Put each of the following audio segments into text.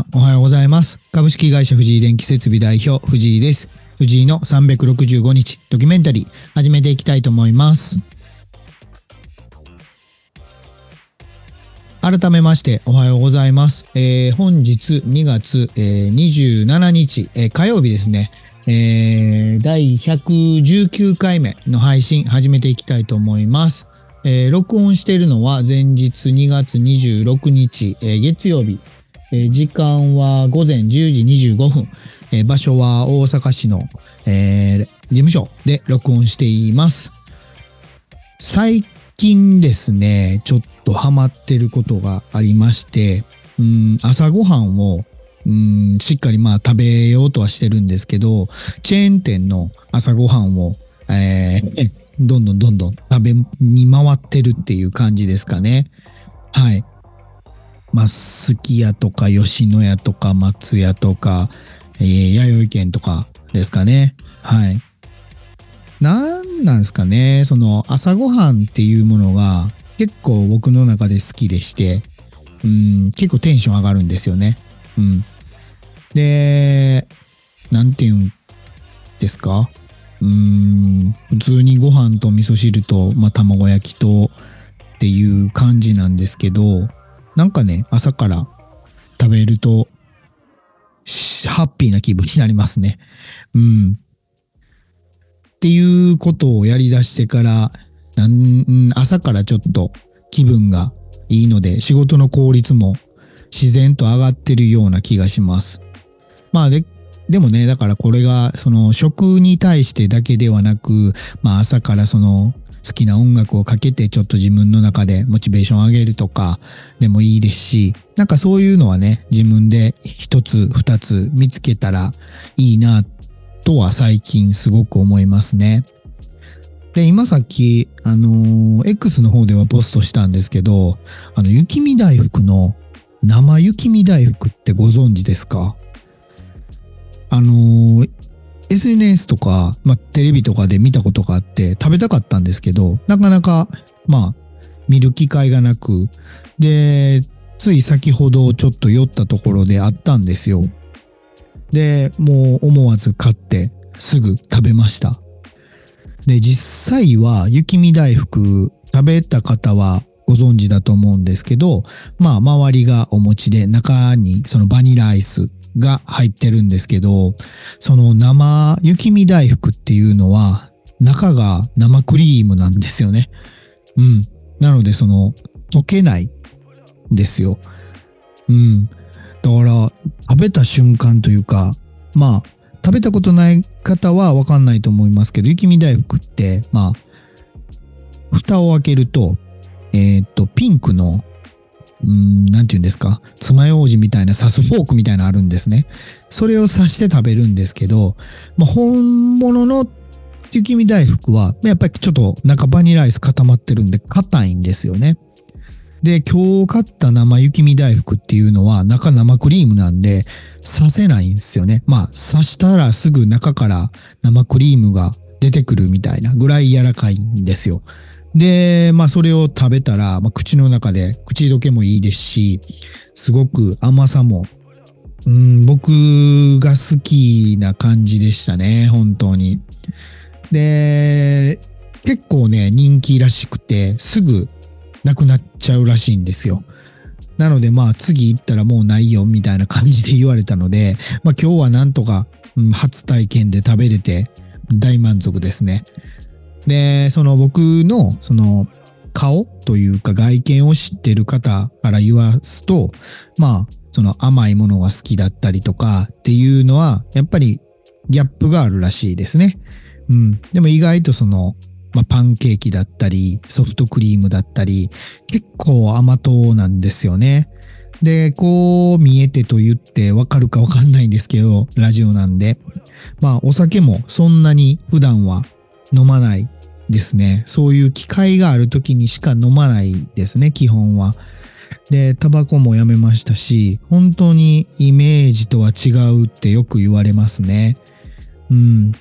ん、おはようございます。株式会社藤井電気設備代表、藤井です。藤井の365日ドキュメンタリー、始めていきたいと思います。改めまして、おはようございます。えー本日2月、えー27日、えー火曜日ですね。えー第119回目の配信、始めていきたいと思います。えー録音しているのは前日2月26日、えー月曜日、え時間は午前10時25分、え場所は大阪市の、え事務所で録音しています。最近ですね、ちょっとハマってることがありまして、うん朝ごはんをうんしっかりまあ食べようとはしてるんですけど、チェーン店の朝ごはんを、えーどんどんどんどん食べに回ってるっていう感じですかね。はい。まあ、すき家とか吉野家とか松屋とか、えー、弥生県とかですかね。はい。なんなんですかね。その朝ごはんっていうものが結構僕の中で好きでして、うん、結構テンション上がるんですよね。うん。で、なんていうんですかうーん、普通にご飯と味噌汁と、まあ、卵焼きとっていう感じなんですけど、なんかね、朝から食べると、ハッピーな気分になりますね。うん。っていうことをやり出してから、なん朝からちょっと気分がいいので、仕事の効率も自然と上がってるような気がします。まあで、でもね、だからこれが、その食に対してだけではなく、まあ朝からその好きな音楽をかけてちょっと自分の中でモチベーション上げるとかでもいいですし、なんかそういうのはね、自分で一つ二つ見つけたらいいなとは最近すごく思いますね。で、今さっき、あのー X の方ではポストしたんですけど、あの、雪見大福の生雪見大福ってご存知ですか？あのー SNS とか、まあ、テレビとかで見たことがあって食べたかったんですけど、なかなか、まあ、見る機会がなく、で、つい先ほどちょっと寄ったところであったんですよ。で、もう思わず買ってすぐ食べました。で、実際は雪見大福食べた方はご存知だと思うんですけど、まあ周りがお餅で中にそのバニラアイスが入ってるんですけど、その生雪見大福っていうのは中が生クリームなんですよね。うん。なのでその溶けないんですよ。うん。だから食べた瞬間というか、まあ食べたことない方はわかんないと思いますけど、雪見大福って、まあ、蓋を開けると、えーっと、ピンクの、うん、なんて言うんですか、爪楊枝みたいな刺すフォークみたいなあるんですね。それを刺して食べるんですけど、まあ、本物の雪見大福は、やっぱりちょっと中バニラアイス固まってるんで硬いんですよね。で、今日買った生雪見大福っていうのは中生クリームなんで刺せないんですよね。まあ刺したらすぐ中から生クリームが出てくるみたいなぐらい柔らかいんですよ。で、まあそれを食べたら、まあ、口の中で口どけもいいですし、すごく甘さも、うん、僕が好きな感じでしたね、本当に。で、結構ね、人気らしくて、すぐなくなっちゃうらしいんですよ。なのでまあ次行ったらもうないよみたいな感じで言われたので、まあ今日はなんとか、うん初体験で食べれて大満足ですね。で、その僕のその顔というか外見を知ってる方から言わすと、まあその甘いものが好きだったりとかっていうのはやっぱりギャップがあるらしいですね。うん。でも意外とそのまあ、パンケーキだったり、ソフトクリームだったり、結構甘党なんですよね。で、こう見えてと言ってわかるかわかんないんですけど、ラジオなんで。まあ、お酒もそんなに普段は飲まないですね。そういう機会がある時にしか飲まないですね、基本は。で、タバコもやめましたし、本当にイメージとは違うってよく言われますね。うん。だ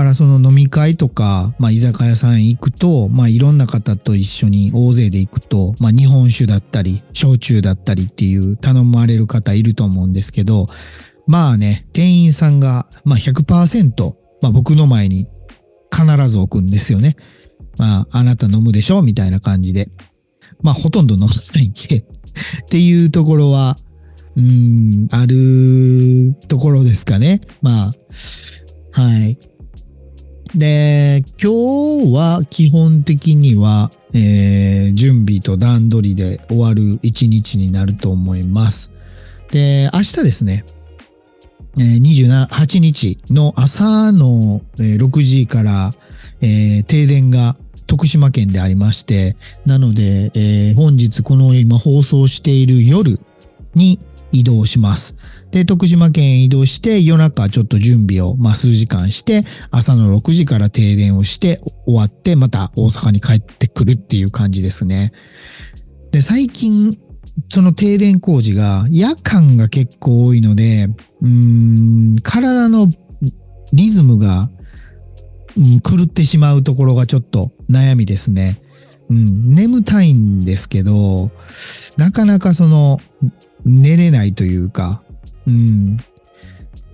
からその飲み会とか、まあ居酒屋さん行くと、まあいろんな方と一緒に大勢で行くと、まあ日本酒だったり、焼酎だったりっていう頼まれる方いると思うんですけど、まあね、店員さんが、まあ100%、まあ僕の前に必ず置くんですよね。まあ、あなた飲むでしょ？みたいな感じで。まあ、ほとんど飲まないんで っていうところは、うん、あるところですかね。まあ、はい。で、今日は基本的には、えー、準備と段取りで終わる一日になると思います。で、明日ですね、28日の朝の、6時から、えー、停電が徳島県でありまして、なので、えー、本日この今放送している夜に移動します。で、徳島県移動して夜中ちょっと準備を、まあ、数時間して、朝の6時から停電をして終わって、また大阪に帰ってくるっていう感じですね。で、最近、その停電工事が夜間が結構多いので、うん、体のリズムがうん、狂ってしまうところがちょっと悩みですね。うん、眠たいんですけど、なかなかその、寝れないというか、うん、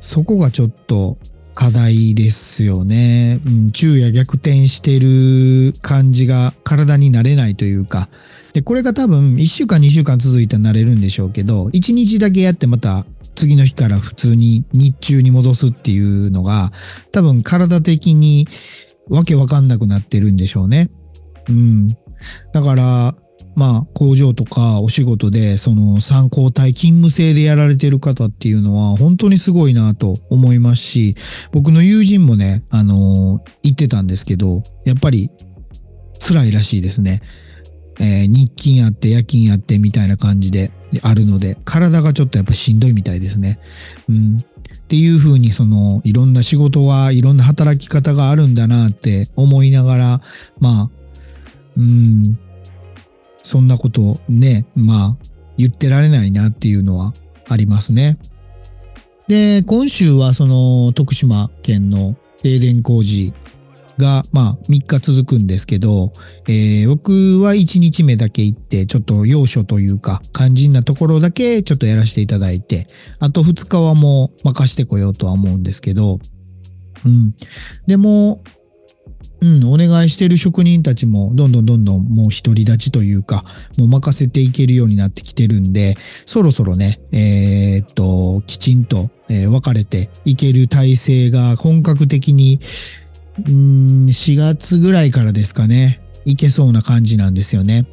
そこがちょっと課題ですよね。うん、昼夜逆転してる感じが体になれないというか、で、これが多分1週間2週間続いたらなれるんでしょうけど、1日だけやってまた次の日から普通に日中に戻すっていうのが、多分体的にわけわかんなくなってるんでしょうね。うん。だから、まあ、工場とかお仕事で、その参考体勤務制でやられてる方っていうのは、本当にすごいなと思いますし、僕の友人もね、あのー、言ってたんですけど、やっぱり辛いらしいですね。えー、日勤やって夜勤やってみたいな感じであるので、体がちょっとやっぱしんどいみたいですね。うん。っていうふうにそのいろんな仕事はいろんな働き方があるんだなって思いながら、まあ、うん、そんなことね、まあ言ってられないなっていうのはありますね。で、今週はその徳島県の停電工事が、まあ、3日続くんですけど、えー、僕は1日目だけ行って、ちょっと要所というか、肝心なところだけちょっとやらせていただいて、あと2日はもう任してこようとは思うんですけど、うん。でも、うん、お願いしてる職人たちもどんどんどんどんもう独り立ちというか、もう任せていけるようになってきてるんで、そろそろね、えー、っと、きちんと、えー、分かれていける体制が本格的にうん、4月ぐらいからですかね、いけそうな感じなんですよね。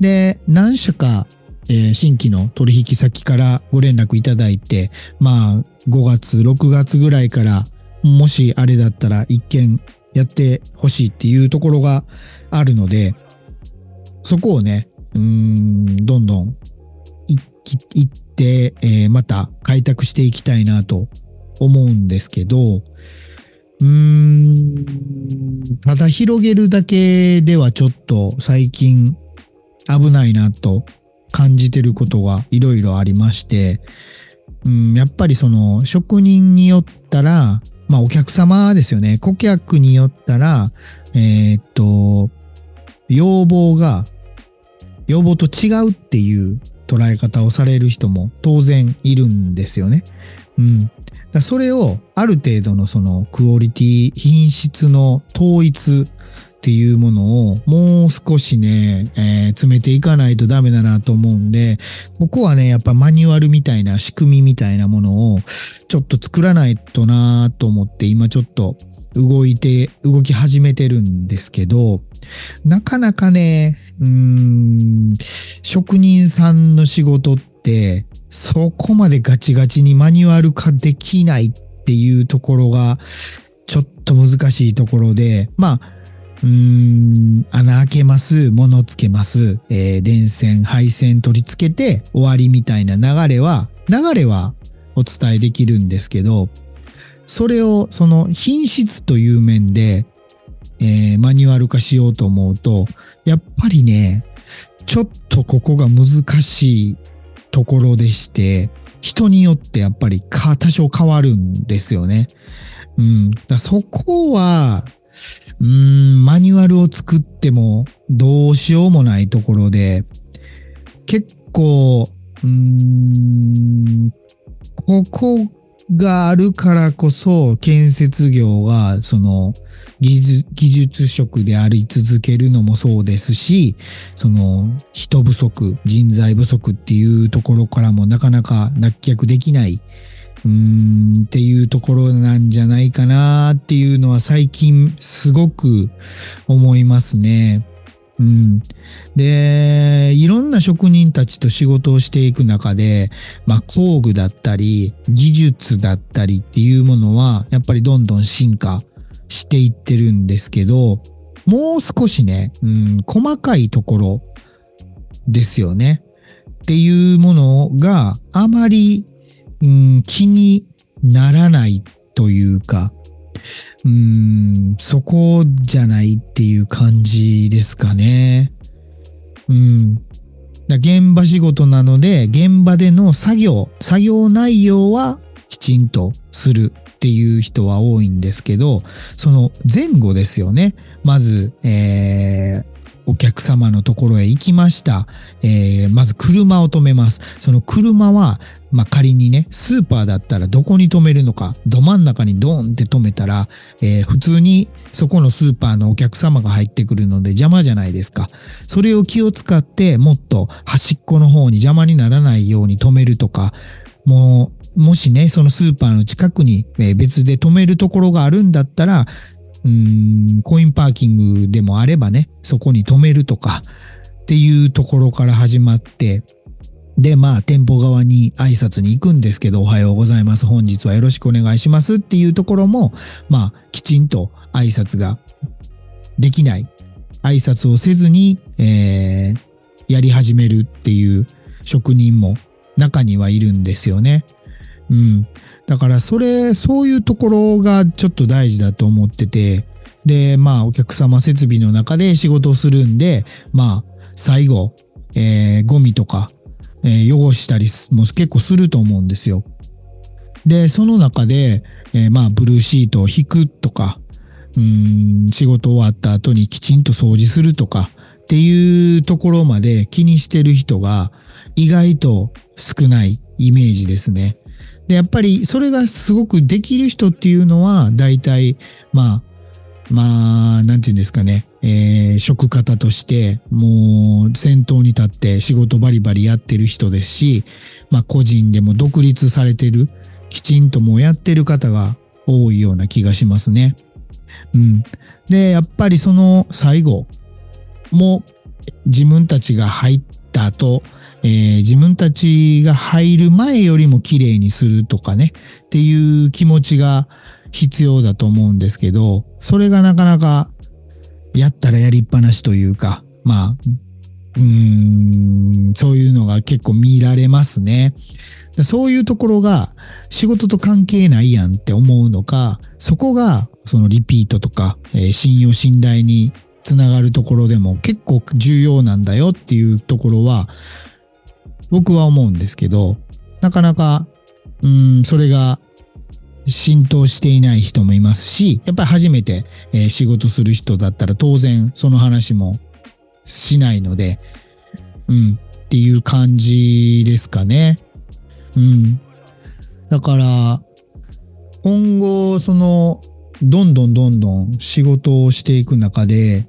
で、何社か、えー、新規の取引先からご連絡いただいて、まあ、5月、6月ぐらいから、もしあれだったら一件やってほしいっていうところがあるので、そこをね、うん、どんどん行って、えー、また開拓していきたいなと思うんですけど、うーん、ただ広げるだけではちょっと最近危ないなと感じてることがいろいろありまして、うん、やっぱりその職人によったら、まあお客様ですよね。顧客によったら、えー、っと、要望が、要望と違うっていう捉え方をされる人も当然いるんですよね。うん。だそれをある程度のそのクオリティ、品質の統一っていうものをもう少しね、えー、詰めていかないとダメだなと思うんで、ここはね、やっぱマニュアルみたいな仕組みみたいなものをちょっと作らないとなと思って今ちょっと動いて、動き始めてるんですけど、なかなかね、うーん、職人さんの仕事って、そこまでガチガチにマニュアル化できないっていうところが、ちょっと難しいところで、まあ、うーん、穴開けます、物つけます、えー、電線、配線取り付けて終わりみたいな流れは、流れはお伝えできるんですけど、それをその品質という面で、えー、マニュアル化しようと思うと、やっぱりね、ちょっとここが難しいところでして、人によってやっぱり多少変わるんですよね。うん。だそこは、うん、マニュアルを作ってもどうしようもないところで、結構、うん、ここがあるからこそ建設業がその技術技術職であり続けるのもそうですし、その人不足、人材不足っていうところからもなかなか脱却できない、うーんっていうところなんじゃないかなっていうのは最近すごく思いますね。うん。で、いろんな職人たちと仕事をしていく中で、まあ工具だったり、技術だったりっていうものは、やっぱりどんどん進化していってるんですけど、もう少しね、うん、細かいところですよね。っていうものがあまり、うん、気にならないというか、うん、そこじゃないっていう感じですかね。うん。だ現場仕事なので、現場での作業、作業内容はきちんとするっていう人は多いんですけど、その前後ですよね。まず、えー、お客様のところへ行きました。えー、まず車を止めます。その車は、まあ、仮にね、スーパーだったらどこに止めるのか、ど真ん中にドーンって止めたら、えー、普通にそこのスーパーのお客様が入ってくるので邪魔じゃないですか。それを気を使ってもっと端っこの方に邪魔にならないように止めるとか、もう、もしね、そのスーパーの近くに別で止めるところがあるんだったら、うん、コインパーキングでもあればね、そこに止めるとかっていうところから始まって、で、まあ、店舗側に挨拶に行くんですけど、おはようございます。本日はよろしくお願いしますっていうところも、まあ、きちんと挨拶ができない。挨拶をせずに、えー、やり始めるっていう職人も中にはいるんですよね。うん。だからそれ、そういうところがちょっと大事だと思ってて、で、まあお客様設備の中で仕事をするんで、まあ最後、えー、ゴミとか、えー、汚したりも結構すると思うんですよ。で、その中で、えー、まあブルーシートを引くとか、うん、仕事終わった後にきちんと掃除するとかっていうところまで気にしてる人が意外と少ないイメージですね。で、やっぱりそれがすごくできる人っていうのは、大体、まあ、まあ、なんて言うんですかね、えー、職方として、もう先頭に立って仕事バリバリやってる人ですし、まあ個人でも独立されてる、きちんともうやってる方が多いような気がしますね。うん。で、やっぱりその最後も自分たちが入った後、えー、自分たちが入る前よりも綺麗にするとかね、っていう気持ちが必要だと思うんですけど、それがなかなかやったらやりっぱなしというか、まあ、うーん、そういうのが結構見られますね。そういうところが仕事と関係ないやんって思うのか、そこがそのリピートとか、えー、信用信頼につながるところでも結構重要なんだよっていうところは、僕は思うんですけど、なかなか、うん、それが浸透していない人もいますし、やっぱり初めて、え、仕事する人だったら当然その話もしないので、うん、っていう感じですかね。うん。だから、今後、その、どんどんどんどん仕事をしていく中で、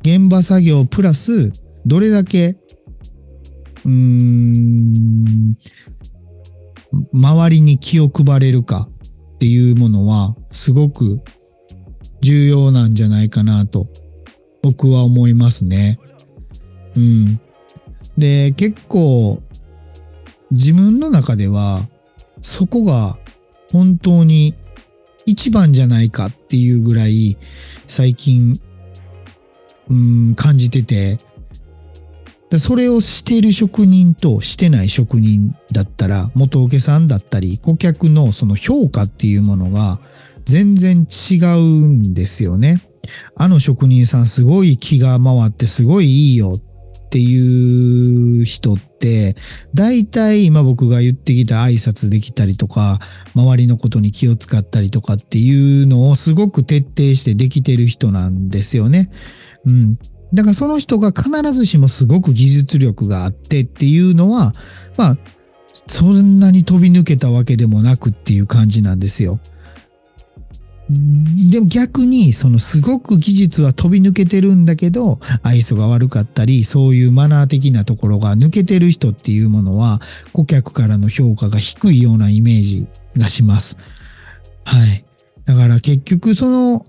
現場作業プラス、どれだけうーん、周りに気を配れるかっていうものはすごく重要なんじゃないかなと僕は思いますね。うん。で、結構自分の中ではそこが本当に一番じゃないかっていうぐらい最近、うん、感じてて、でそれをしてる職人としてない職人だったら、元請けさんだったり、顧客のその評価っていうものが全然違うんですよね。あの職人さんすごい気が回ってすごいいいよっっていう人って、大体今僕が言ってきた挨拶できたりとか、周りのことに気を使ったりとかっていうのをすごく徹底してできてる人なんですよね。うん。だからその人が必ずしもすごく技術力があってっていうのは、まあ、そんなに飛び抜けたわけでもなくっていう感じなんですよ。でも逆に、そのすごく技術は飛び抜けてるんだけど、愛想が悪かったり、そういうマナー的なところが抜けてる人っていうものは、顧客からの評価が低いようなイメージがします。はい。だから結局その、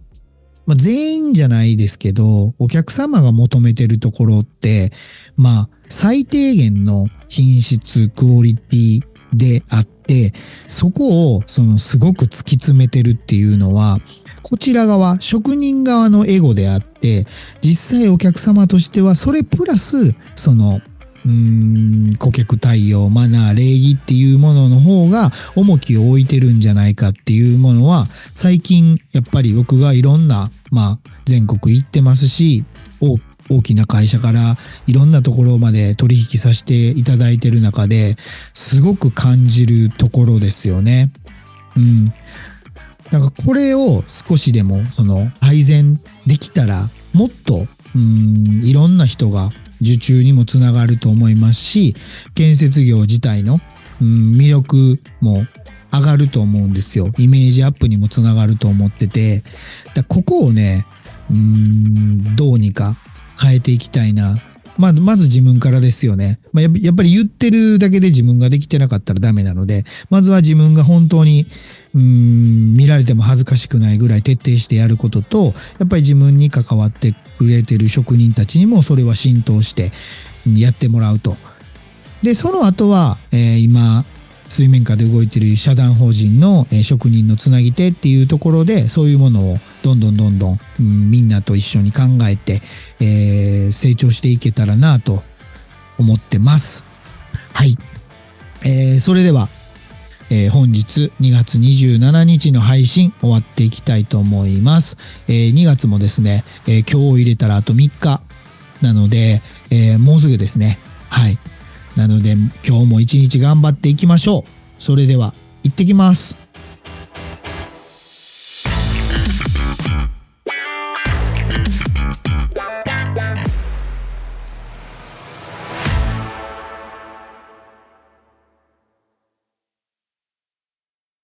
まあ、全員じゃないですけど、お客様が求めてるところって、まあ、最低限の品質、クオリティであって、そこを、その、すごく突き詰めてるっていうのは、こちら側、職人側のエゴであって、実際お客様としては、それプラス、その、うん、顧客対応、マナー、礼儀っていうものの方が重きを置いてるんじゃないかっていうものは、最近やっぱり僕がいろんな、まあ、全国行ってますし、大大きな会社からいろんなところまで取引させていただいてる中で、すごく感じるところですよね。うん。だからこれを少しでもその改善できたらもっとうんいろんな人が受注にもつながると思いますし建設業自体のうん魅力も上がると思うんですよ。イメージアップにもつながると思っててだここをねうんどうにか変えていきたいなまあ、まず自分からですよね。まあ、やっぱり言ってるだけで自分ができてなかったらダメなので、まずは自分が本当に、うん、見られても恥ずかしくないぐらい徹底してやることと、やっぱり自分に関わってくれてる職人たちにもそれは浸透してやってもらうと。で、その後は、えー今、水面下で動いている社団法人の、職人のつなぎ手っていうところで、そういうものをどんどんどんどん、うんみんなと一緒に考えて、えー成長していけたらなと思ってます。はい。えーそれでは、えー本日2月27日の配信終わっていきたいと思います。えー2月もですね、え今日を入れたらあと3日なので、えもうすぐですね。はい。なので今日も一日頑張っていきましょう。それでは行ってきます。